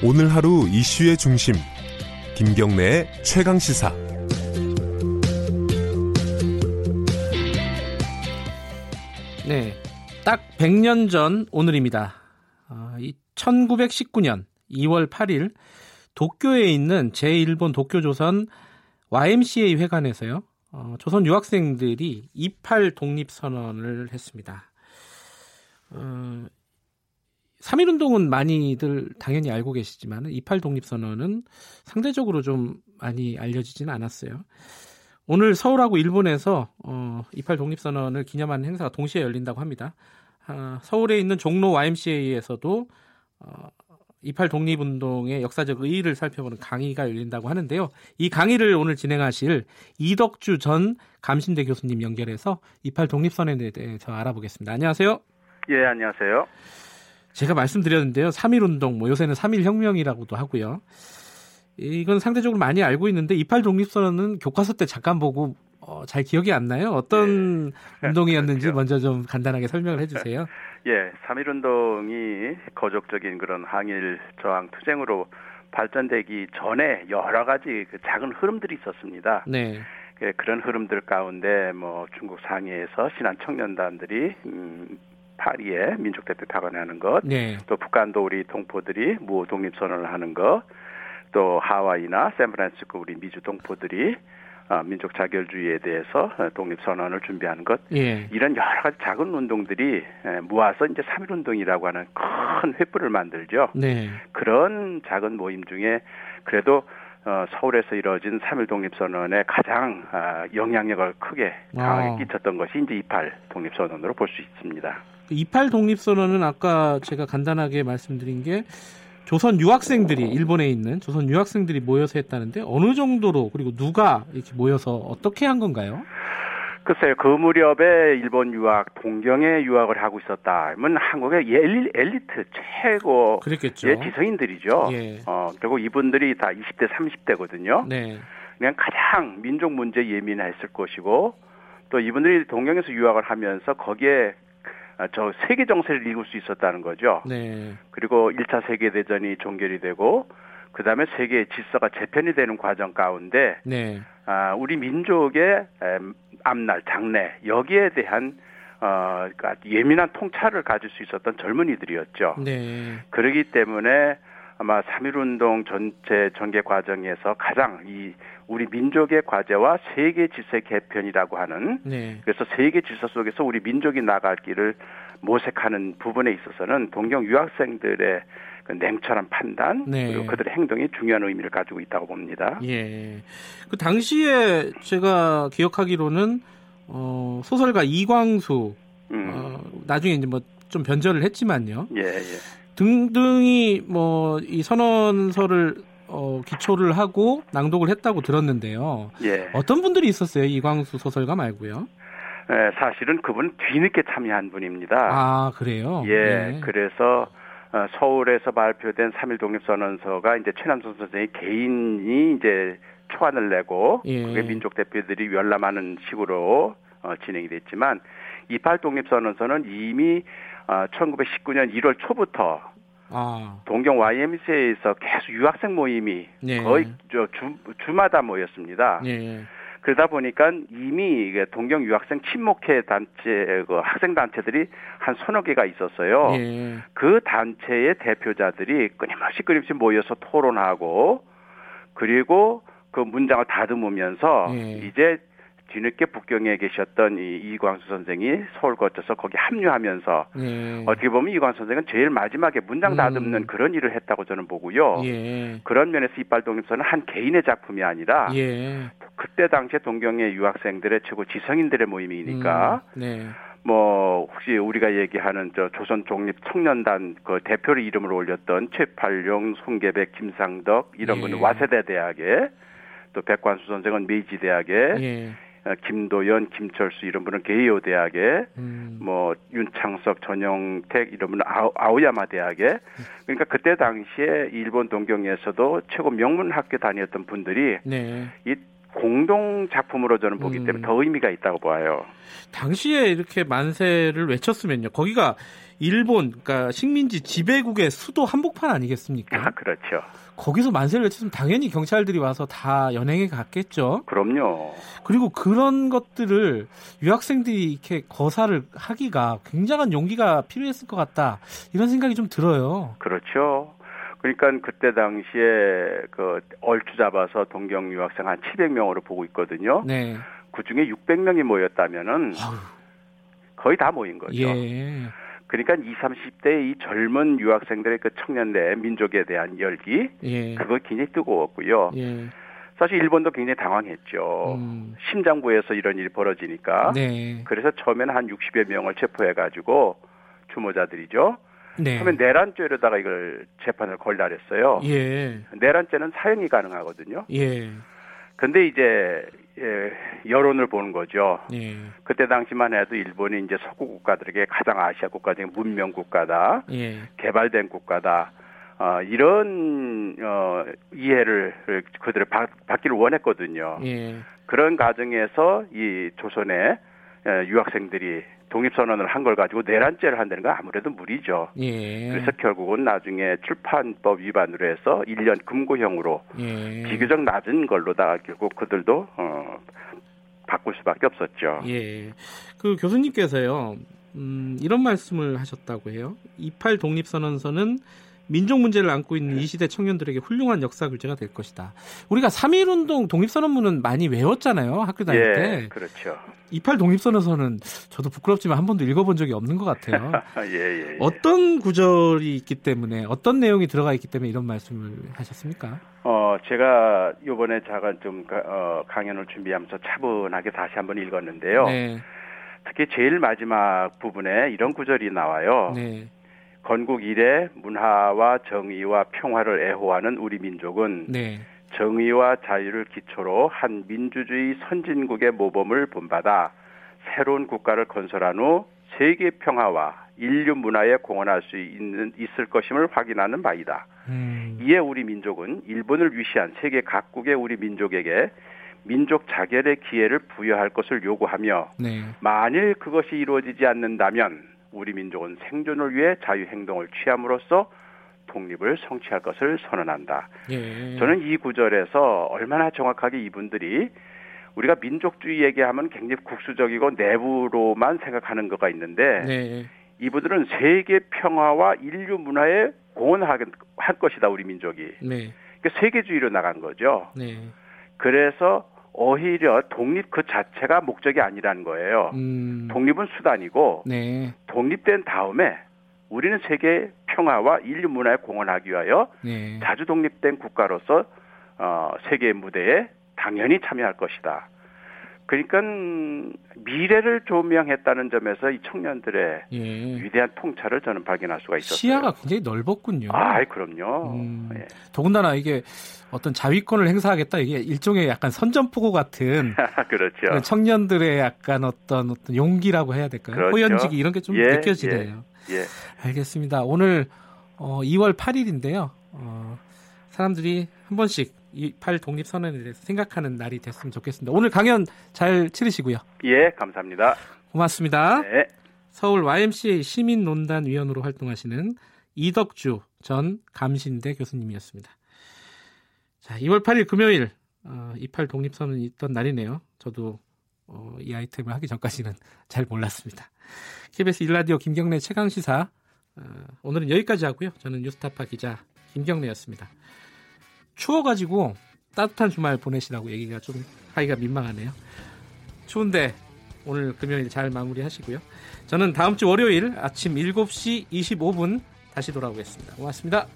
오늘 하루 이슈의 중심 김경래의 최강 시사 네. 딱 100년 전 오늘입니다. 어, 1919년 2월 8일 도쿄에 있는 제1본 도쿄조선 YMCA 회관에서요. 어, 조선 유학생들이 28 독립 선언을 했습니다. 어, 3.1 운동은 많이들 당연히 알고 계시지만 28 독립선언은 상대적으로 좀 많이 알려지지는 않았어요. 오늘 서울하고 일본에서 어, 28 독립선언을 기념하는 행사가 동시에 열린다고 합니다. 아, 서울에 있는 종로 YMCA에서도 어, 28 독립운동의 역사적 의의를 살펴보는 강의가 열린다고 하는데요. 이 강의를 오늘 진행하실 이덕주 전 감신대 교수님 연결해서 28 독립선언에 대해서 알아보겠습니다. 안녕하세요. 예, 안녕하세요. 제가 말씀드렸는데요. 3.1운동, 뭐 요새는 3.1혁명이라고도 하고요. 이건 상대적으로 많이 알고 있는데 28 독립선언은 교과서 때 잠깐 보고 어, 잘 기억이 안 나요. 어떤 네. 운동이었는지 그렇죠. 먼저 좀 간단하게 설명을 해주세요. 예, 3.1운동이 거족적인 그런 항일 저항 투쟁으로 발전되기 전에 여러 가지 그 작은 흐름들이 있었습니다. 네. 예, 그런 흐름들 가운데 뭐 중국 상해에서 신한 청년단들이 음, 파리에 민족대표 파견하는 것, 네. 또 북한도 우리 동포들이 무 독립선언을 하는 것, 또 하와이나 샌프란시스코 우리 미주 동포들이 어, 민족 자결주의에 대해서 독립 선언을 준비하는 것 예. 이런 여러 가지 작은 운동들이 모아서 이제 3.1 운동이라고 하는 큰 횃불을 만들죠. 네. 그런 작은 모임 중에 그래도 어, 서울에서 이루어진 3.1 독립선언에 가장 아, 영향력을 크게 강하게 아. 끼쳤던 것이 이제 28 독립선언으로 볼 수 있습니다. 28 독립선언은 아까 제가 간단하게 말씀드린 게 조선 유학생들이 일본에 있는 조선 유학생들이 모여서 했다는데 어느 정도로 그리고 누가 이렇게 모여서 어떻게 한 건가요? 글쎄요, 그 무렵에 일본 유학, 동경에 유학을 하고 있었다. 면 한국의 엘리트 최고 그랬겠죠. 예, 지성인들이죠. 예. 어, 결국 이분들이 다 20대, 30대거든요. 네. 그냥 가장 민족 문제 예민했을 것이고 또 이분들이 동경에서 유학을 하면서 거기에 아, 저 세계 정세를 읽을 수 있었다는 거죠. 네. 그리고 1차 세계 대전이 종결이 되고 그다음에 세계의 질서가 재편이 되는 과정 가운데 네. 아, 우리 민족의 앞날 장래 여기에 대한 어, 그러니까 예민한 통찰을 가질 수 있었던 젊은이들이었죠. 네. 그러기 때문에 아마 3.1운동 전체 전개 과정에서 가장 이 우리 민족의 과제와 세계 질서 개편이라고 하는 네. 그래서 세계 질서 속에서 우리 민족이 나갈 길을 모색하는 부분에 있어서는 동경 유학생들의 그 냉철한 판단 네. 그리고 그들의 행동이 중요한 의미를 가지고 있다고 봅니다. 예. 그 당시에 제가 기억하기로는 어, 소설가 이광수 음. 어, 나중에 이제 뭐 좀 변절을 했지만요. 예, 예. 등등이 뭐 이 선언서를 어, 기초를 하고 낭독을 했다고 들었는데요. 예. 어떤 분들이 있었어요? 이광수 소설가 말고요. 예, 사실은 그분 뒤늦게 참여한 분입니다. 아, 그래요? 예, 네. 그래서 어, 서울에서 발표된 3.1 독립선언서가 이제 최남선 선생의 개인이 이제 초안을 내고 예. 그게 민족 대표들이 열람하는 식으로 어, 진행이 됐지만 28 독립선언서는 이미 어, 1919년 1월 초부터 아. 동경 YMCA에서 계속 유학생 모임이 네. 거의 저 주, 주마다 모였습니다. 네. 그러다 보니까 이미 동경 유학생 친목회 단체 그 학생 단체들이 한 서너 개가 있었어요. 네. 그 단체의 대표자들이 끊임없이 끊임없이 모여서 토론하고 그리고 그 문장을 다듬으면서 이제 뒤늦게 북경에 계셨던 이 이광수 선생이 서울 거쳐서 거기 합류하면서 예. 어떻게 보면 이광수 선생은 제일 마지막에 문장 다듬는 음. 그런 일을 했다고 저는 보고요. 예. 그런 면에서 이빨 독립서는 한 개인의 작품이 아니라 예. 그때 당시에 동경의 유학생들의 최고 지성인들의 모임이니까 음. 네. 뭐 혹시 우리가 얘기하는 저 조선 독립 청년단 그 대표를 이름을 올렸던 최팔룡, 송계백, 김상덕 이런 분은 예. 와세대 대학에 또 백관수 선생은 메이지 대학에 예. 어, 김도연, 김철수 이런 분은 게이오 대학에 음. 뭐 윤창석, 전영택 이런 분은 아오, 아오야마 대학에 그러니까 그때 당시에 일본 동경에서도 최고 명문 학교 다녔던 분들이 네. 이 공동 작품으로 저는 보기 음. 때문에 더 의미가 있다고 봐요. 당시에 이렇게 만세를 외쳤으면요. 거기가 일본, 그러니까 식민지 지배국의 수도 한복판 아니겠습니까? 아, 그렇죠. 거기서 만세를 외쳤으면 당연히 경찰들이 와서 다 연행해 갔겠죠. 그럼요. 그리고 그런 것들을 유학생들이 이렇게 거사를 하기가 굉장한 용기가 필요했을 것 같다. 이런 생각이 좀 들어요. 그렇죠. 그러니까 그때 당시에 그 얼추 잡아서 동경 유학생 한 700명으로 보고 있거든요. 네. 그 중에 600명이 모였다면은 아유. 거의 다 모인 거죠. 예. 그러니까 20, 30대 이 젊은 유학생들의 그 청년대 민족에 대한 열기, 예. 그거 굉장히 뜨거웠고요. 예. 사실 일본도 굉장히 당황했죠. 음. 심장부에서 이런 일이 벌어지니까. 네. 그래서 처음에는 한 60여 명을 체포해 가지고 주모자들이죠. 네. 처음에 내란죄로다가 이걸 재판을 걸라 그랬어요. 예. 내란죄는 사형이 가능하거든요. 예. 근데 이제 예, 여론을 보는 거죠. 예. 그때 당시만 해도 일본이 이제 서구 국가들에게 가장 아시아 국가 중에 문명 국가다, 예. 개발된 국가다. 어, 이런 어, 이해를 그들을 받, 받기를 원했거든요. 예. 그런 과정에서 이 조선의 예, 유학생들이 독립선언을 한 걸 가지고 내란죄를 한다는 건 아무래도 무리죠. 예. 그래서 결국은 나중에 출판법 위반으로 해서 1년 금고형으로 예. 비교적 낮은 걸로다 결국 그들도 어, 바꿀 수밖에 없었죠. 예. 그 교수님께서요, 음, 이런 말씀을 하셨다고 해요. 28 독립선언서는 민족 문제를 안고 있는 이 시대 청년들에게 훌륭한 역사 글자가 될 것이다. 우리가 3.1운동 독립선언문은 많이 외웠잖아요. 학교 다닐 예, 때. 그렇죠. 28 독립선언서는 저도 부끄럽지만 한 번도 읽어본 적이 없는 것 같아요. 예, 예, 예, 어떤 구절이 있기 때문에 어떤 내용이 들어가 있기 때문에 이런 말씀을 하셨습니까? 어, 제가 요번에 잠깐 좀 어, 강연을 준비하면서 차분하게 다시 한번 읽었는데요. 네. 특히 제일 마지막 부분에 이런 구절이 나와요. 네. 건국 이래 문화와 정의와 평화를 애호하는 우리 민족은 네. 정의와 자유를 기초로 한 민주주의 선진국의 모범을 본받아 새로운 국가를 건설한 후 세계 평화와 인류 문화에 공헌할 수 있는 있을 것임을 확인하는 바이다. 음. 이에 우리 민족은 일본을 위시한 세계 각국의 우리 민족에게 민족 자결의 기회를 부여할 것을 요구하며 네. 만일 그것이 이루어지지 않는다면 우리 민족은 생존을 위해 자유 행동을 취함으로써 독립을 성취할 것을 선언한다. 예. 저는 이 구절에서 얼마나 정확하게 이분들이 우리가 민족주의 얘기하면 굉장히 국수적이고 내부로만 생각하는 거가 있는데 네. 이분들은 세계 평화와 인류 문화에 공헌할 것이다 우리 민족이. 네. 그러니까 세계주의로 나간 거죠. 네. 그래서 오히려 독립 그 자체가 목적이 아니라는 거예요. 음. 독립은 수단이고 네. 독립된 다음에 우리는 세계 평화와 인류 문화에 공헌하기 위하여 네. 자주 독립된 국가로서 어, 세계 무대에 당연히 참여할 것이다. 그러니까 미래를 조명했다는 점에서 이 청년들의 예. 위대한 통찰을 저는 발견할 수가 있었어요. 시야가 굉장히 넓었군요. 아, 그럼요. 음, 예. 더군다나 이게 어떤 자위권을 행사하겠다 이게 일종의 약간 선전포고 같은 그렇죠. 청년들의 약간 어떤 어떤 용기라고 해야 될까요? 그렇죠. 호연지기 이런 게좀 예, 느껴지네요. 예, 예. 알겠습니다. 오늘 어, 2월 8일인데요. 어, 사람들이 한 번씩 이8 독립선언에 대해서 생각하는 날이 됐으면 좋겠습니다. 오늘 강연 잘 치르시고요. 예, 감사합니다. 고맙습니다. 네. 서울 YMCA 시민논단 위원으로 활동하시는 이덕주 전 감신대 교수님이었습니다. 자, 2월 8일 금요일 어, 28 독립선언이 있던 날이네요. 저도 어, 이 아이템을 하기 전까지는 잘 몰랐습니다. KBS 일라디오 김경래 최강 시사 어, 오늘은 여기까지 하고요. 저는 뉴스타파 기자 김경래였습니다. 추워가지고 따뜻한 주말 보내시라고 얘기가 좀 하기가 민망하네요. 추운데 오늘 금요일 잘 마무리 하시고요. 저는 다음 주 월요일 아침 7시 25분 다시 돌아오겠습니다. 고맙습니다.